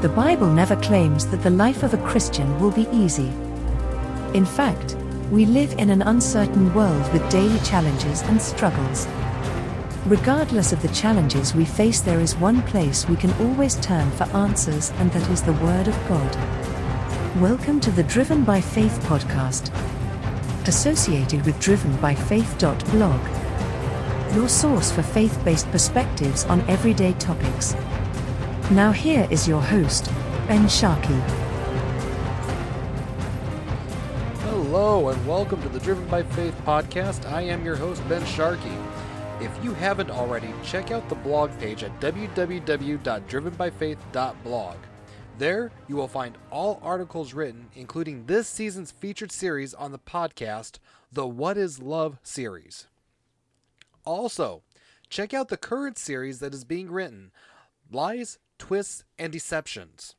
The Bible never claims that the life of a Christian will be easy. In fact, we live in an uncertain world with daily challenges and struggles. Regardless of the challenges we face, there is one place we can always turn for answers, and that is the Word of God. Welcome to the Driven by Faith podcast, associated with drivenbyfaith.blog, your source for faith based perspectives on everyday topics. Now, here is your host, Ben Sharkey. Hello, and welcome to the Driven by Faith podcast. I am your host, Ben Sharkey. If you haven't already, check out the blog page at www.drivenbyfaith.blog. There, you will find all articles written, including this season's featured series on the podcast, the What is Love series. Also, check out the current series that is being written, Lies, Twists, and Deceptions.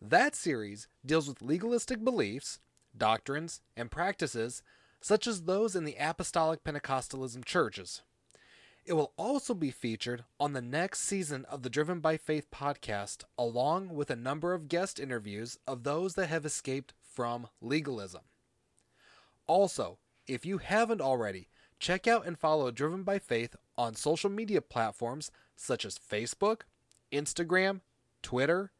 That series deals with legalistic beliefs, doctrines, and practices such as those in the Apostolic Pentecostalism churches. It will also be featured on the next season of the Driven by Faith podcast, along with a number of guest interviews of those that have escaped from legalism. Also, if you haven't already, check out and follow Driven by Faith on social media platforms such as Facebook, Instagram, Twitter,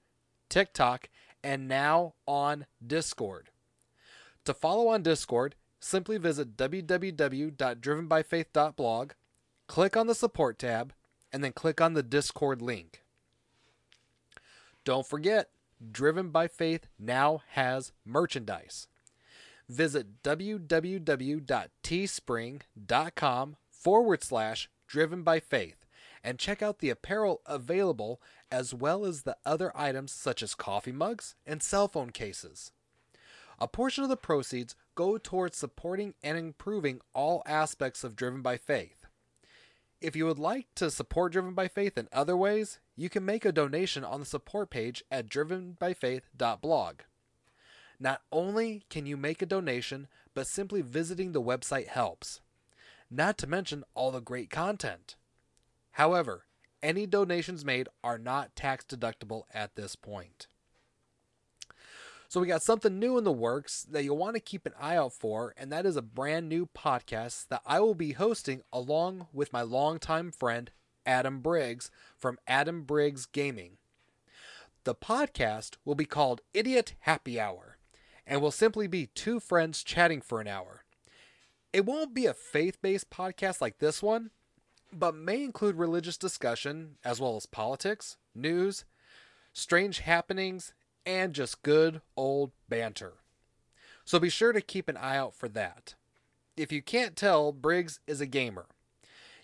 TikTok, and now on Discord. To follow on Discord, simply visit www.drivenbyfaith.blog, click on the support tab, and then click on the Discord link. Don't forget, Driven by Faith now has merchandise. Visit www.teespring.com forward slash driven by faith and check out the apparel available as well as the other items such as coffee mugs and cell phone cases. A portion of the proceeds go towards supporting and improving all aspects of Driven by Faith. If you would like to support Driven by Faith in other ways, you can make a donation on the support page at drivenbyfaith.blog. Not only can you make a donation, but simply visiting the website helps. Not to mention all the great content. However, any donations made are not tax deductible at this point. So we got something new in the works that you'll want to keep an eye out for, and that is a brand new podcast that I will be hosting along with my longtime friend Adam Briggs from Adam Briggs Gaming. The podcast will be called Idiot Happy Hour and will simply be two friends chatting for an hour. It won't be a faith based podcast like this one, but may include religious discussion as well as politics, news, strange happenings, and just good old banter. So be sure to keep an eye out for that. If you can't tell, Briggs is a gamer.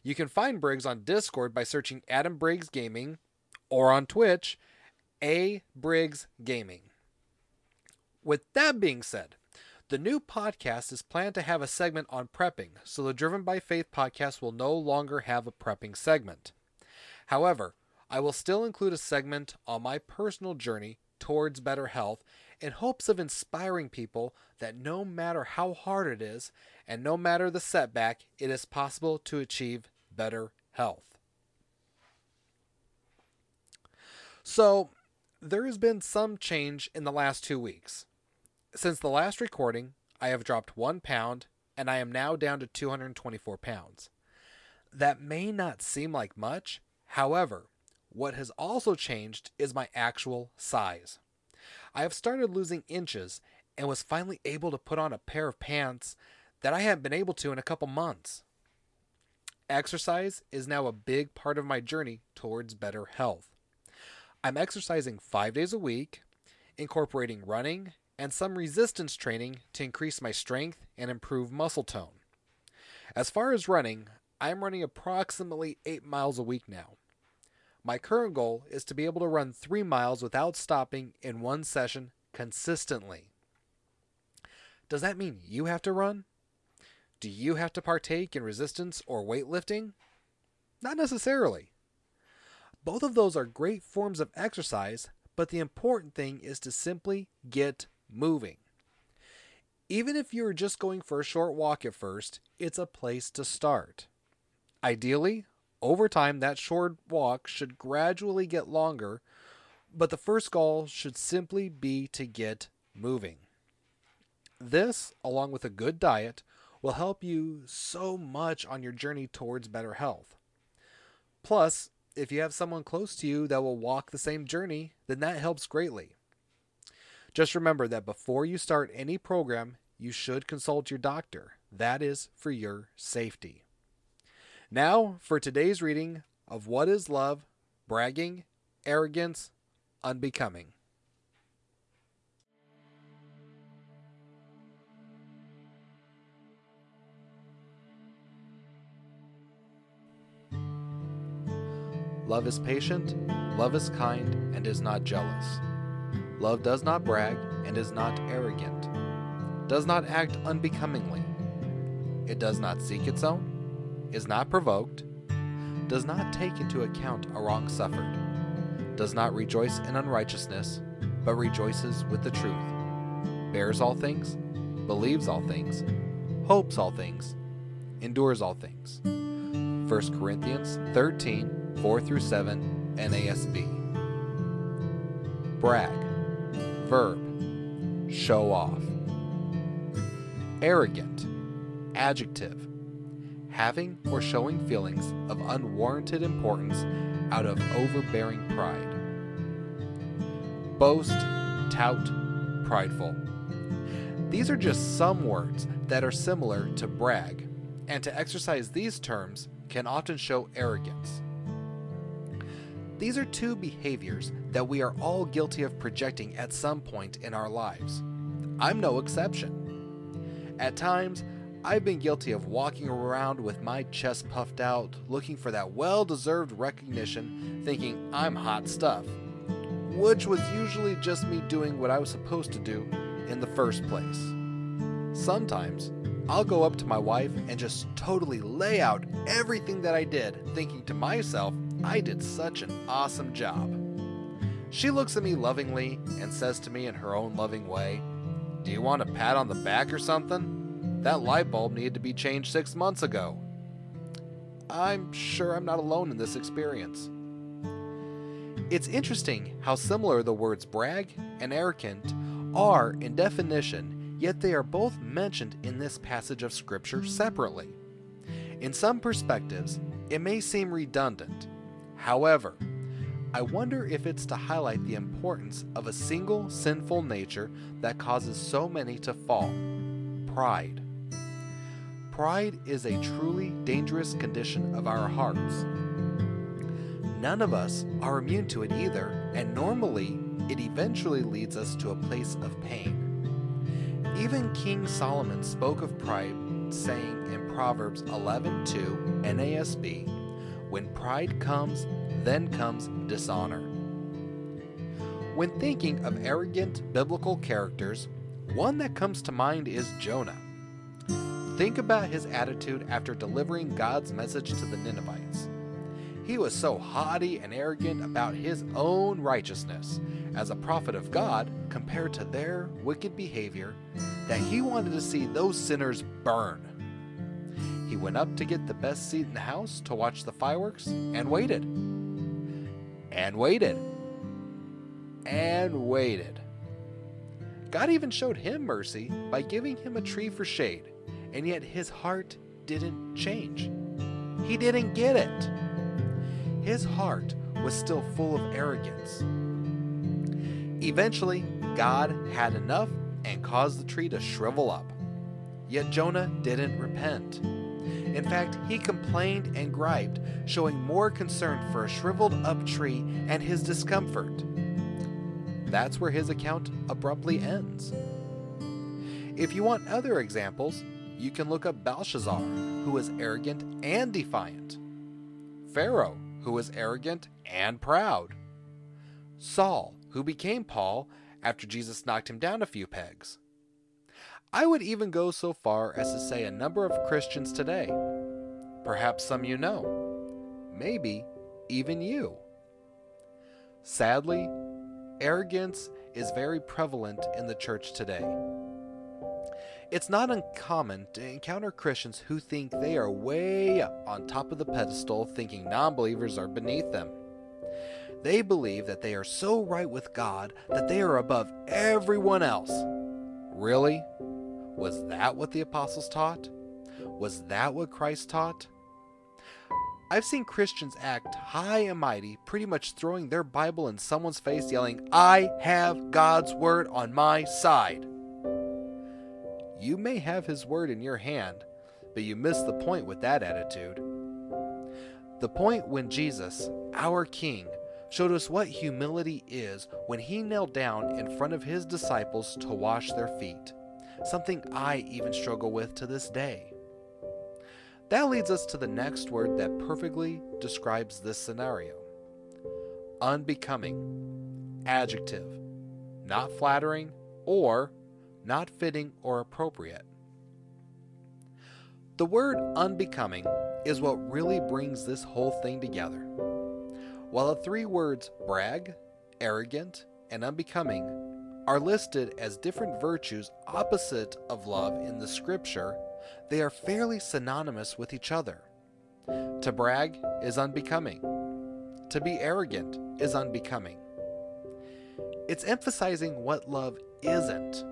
You can find Briggs on Discord by searching Adam Briggs Gaming or on Twitch, A Briggs Gaming. With that being said, the new podcast is planned to have a segment on prepping, so the Driven by Faith podcast will no longer have a prepping segment. However, I will still include a segment on my personal journey towards better health in hopes of inspiring people that no matter how hard it is and no matter the setback, it is possible to achieve better health. So, there has been some change in the last two weeks. Since the last recording, I have dropped one pound and I am now down to 224 pounds. That may not seem like much, however, what has also changed is my actual size. I have started losing inches and was finally able to put on a pair of pants that I haven't been able to in a couple months. Exercise is now a big part of my journey towards better health. I'm exercising five days a week, incorporating running and some resistance training to increase my strength and improve muscle tone. As far as running, I am running approximately 8 miles a week now. My current goal is to be able to run 3 miles without stopping in one session consistently. Does that mean you have to run? Do you have to partake in resistance or weightlifting? Not necessarily. Both of those are great forms of exercise, but the important thing is to simply get moving. Even if you're just going for a short walk at first, it's a place to start. Ideally, over time, that short walk should gradually get longer, But the first goal should simply be to get moving. This, along with a good diet, will help you so much on your journey towards better health. Plus, if you have someone close to you that will walk the same journey, then that helps greatly. Just remember that before you start any program, you should consult your doctor. That is for your safety. Now, for today's reading of What is Love, Bragging, Arrogance, Unbecoming. Love is patient, love is kind, and is not jealous. Love does not brag and is not arrogant, does not act unbecomingly. It does not seek its own, is not provoked, does not take into account a wrong suffered, does not rejoice in unrighteousness, but rejoices with the truth, bears all things, believes all things, hopes all things, endures all things. 1 Corinthians 13 4 through 7 NASB. Brag. Verb. Show off. Arrogant. Adjective. Having or showing feelings of unwarranted importance out of overbearing pride. Boast, tout, prideful. These are just some words that are similar to brag, and to exercise these terms can often show arrogance. These are two behaviors that we are all guilty of projecting at some point in our lives. I'm no exception. At times, I've been guilty of walking around with my chest puffed out, looking for that well deserved recognition, thinking I'm hot stuff, which was usually just me doing what I was supposed to do in the first place. Sometimes, I'll go up to my wife and just totally lay out everything that I did, thinking to myself, I did such an awesome job. She looks at me lovingly and says to me in her own loving way, Do you want a pat on the back or something? That light bulb needed to be changed six months ago. I'm sure I'm not alone in this experience. It's interesting how similar the words brag and arrogant are in definition, yet they are both mentioned in this passage of Scripture separately. In some perspectives, it may seem redundant, However, I wonder if it's to highlight the importance of a single sinful nature that causes so many to fall pride. Pride is a truly dangerous condition of our hearts. None of us are immune to it either, and normally it eventually leads us to a place of pain. Even King Solomon spoke of pride, saying in Proverbs 11:2 NASB, when pride comes, then comes dishonor. When thinking of arrogant biblical characters, one that comes to mind is Jonah. Think about his attitude after delivering God's message to the Ninevites. He was so haughty and arrogant about his own righteousness as a prophet of God compared to their wicked behavior that he wanted to see those sinners burn. He went up to get the best seat in the house to watch the fireworks and waited. And waited. And waited. God even showed him mercy by giving him a tree for shade, and yet his heart didn't change. He didn't get it. His heart was still full of arrogance. Eventually, God had enough and caused the tree to shrivel up. Yet Jonah didn't repent. In fact, he complained and griped, showing more concern for a shriveled up tree and his discomfort. That's where his account abruptly ends. If you want other examples, you can look up Belshazzar, who was arrogant and defiant, Pharaoh, who was arrogant and proud, Saul, who became Paul after Jesus knocked him down a few pegs, I would even go so far as to say a number of Christians today. Perhaps some you know. Maybe even you. Sadly, arrogance is very prevalent in the church today. It's not uncommon to encounter Christians who think they are way up on top of the pedestal, thinking non believers are beneath them. They believe that they are so right with God that they are above everyone else. Really? Was that what the apostles taught? Was that what Christ taught? I've seen Christians act high and mighty, pretty much throwing their Bible in someone's face, yelling, I have God's Word on my side. You may have His Word in your hand, but you miss the point with that attitude. The point when Jesus, our King, showed us what humility is when he knelt down in front of his disciples to wash their feet, something I even struggle with to this day. That leads us to the next word that perfectly describes this scenario unbecoming, adjective, not flattering or not fitting or appropriate. The word unbecoming is what really brings this whole thing together. While the three words brag, arrogant, and unbecoming are listed as different virtues opposite of love in the scripture, they are fairly synonymous with each other. To brag is unbecoming. To be arrogant is unbecoming. It's emphasizing what love isn't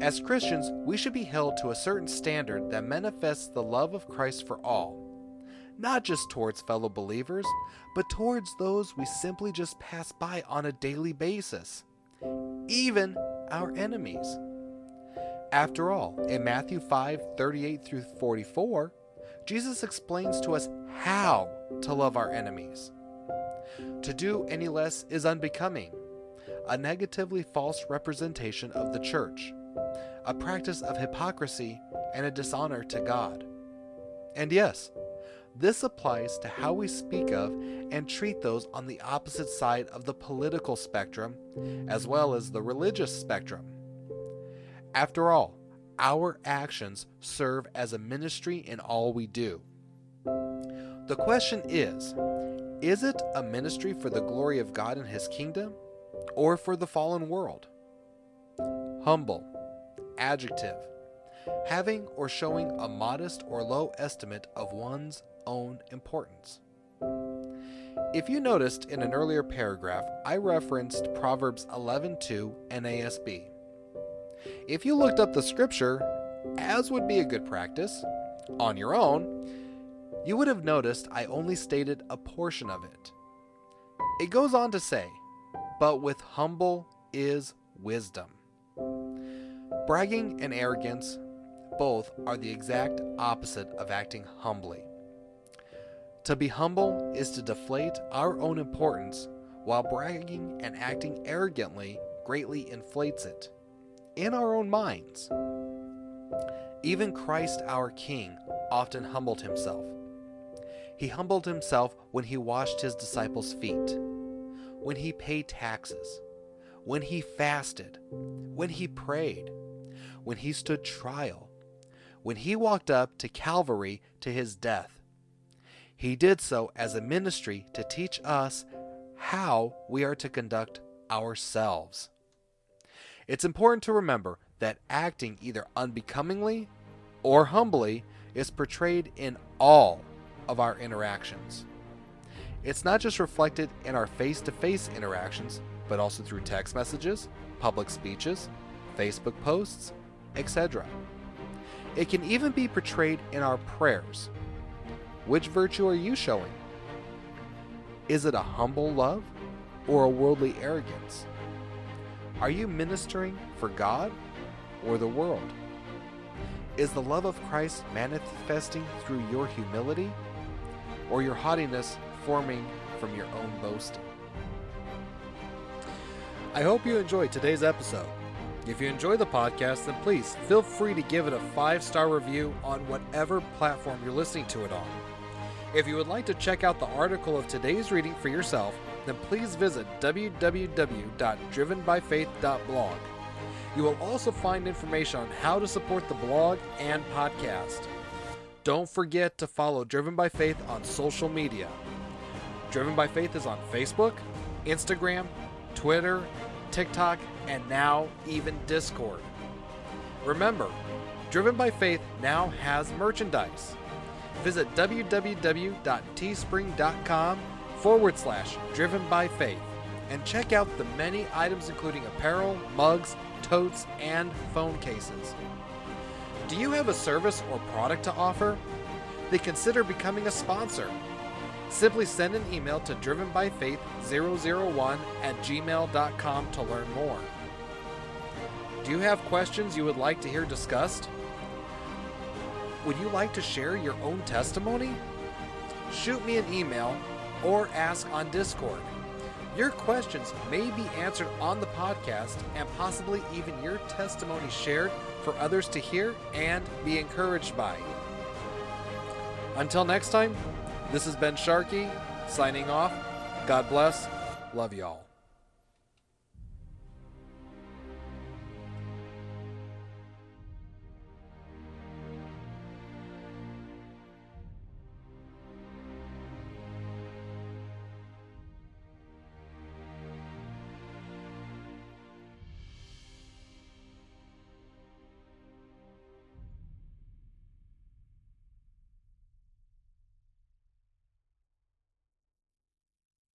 as Christians, we should be held to a certain standard that manifests the love of Christ for all, not just towards fellow believers, but towards those we simply just pass by on a daily basis, even our enemies. After all, in Matthew 5 38 through 44, Jesus explains to us how to love our enemies. To do any less is unbecoming, a negatively false representation of the church a practice of hypocrisy and a dishonor to God. And yes, this applies to how we speak of and treat those on the opposite side of the political spectrum, as well as the religious spectrum. After all, our actions serve as a ministry in all we do. The question is is it a ministry for the glory of God and His kingdom, or for the fallen world? Humble, adjective, having or showing a modest or low estimate of one's own importance. If you noticed in an earlier paragraph, I referenced Proverbs 11:2 NASB. If you looked up the scripture, as would be a good practice, on your own, you would have noticed I only stated a portion of it. It goes on to say, but with humble is wisdom. Bragging and arrogance, both are the exact opposite of acting humbly. To be humble is to deflate our own importance, while bragging and acting arrogantly greatly inflates it in our own minds. Even Christ our King often humbled himself. He humbled himself when he washed his disciples' feet, when he paid taxes, when he fasted, when he prayed, when he stood trial, when he walked up to Calvary to his death. He did so as a ministry to teach us how we are to conduct ourselves. It's important to remember that acting either unbecomingly or humbly is portrayed in all of our interactions. It's not just reflected in our face to face interactions, but also through text messages, public speeches, Facebook posts, etc. It can even be portrayed in our prayers. Which virtue are you showing? Is it a humble love or a worldly arrogance? Are you ministering for God or the world? Is the love of Christ manifesting through your humility or your haughtiness forming from your own boasting? I hope you enjoyed today's episode. If you enjoy the podcast, then please feel free to give it a five star review on whatever platform you're listening to it on. If you would like to check out the article of today's reading for yourself, then please visit www.drivenbyfaith.blog. You will also find information on how to support the blog and podcast. Don't forget to follow Driven by Faith on social media. Driven by Faith is on Facebook, Instagram, Twitter, TikTok, and now even Discord. Remember, Driven by Faith now has merchandise. Visit www.teespring.com forward slash driven by faith and check out the many items including apparel, mugs, totes, and phone cases. Do you have a service or product to offer? Then consider becoming a sponsor. Simply send an email to drivenbyfaith001 at gmail.com to learn more. Do you have questions you would like to hear discussed? Would you like to share your own testimony? Shoot me an email or ask on Discord. Your questions may be answered on the podcast and possibly even your testimony shared for others to hear and be encouraged by. Until next time, this has been Sharky signing off. God bless. Love y'all.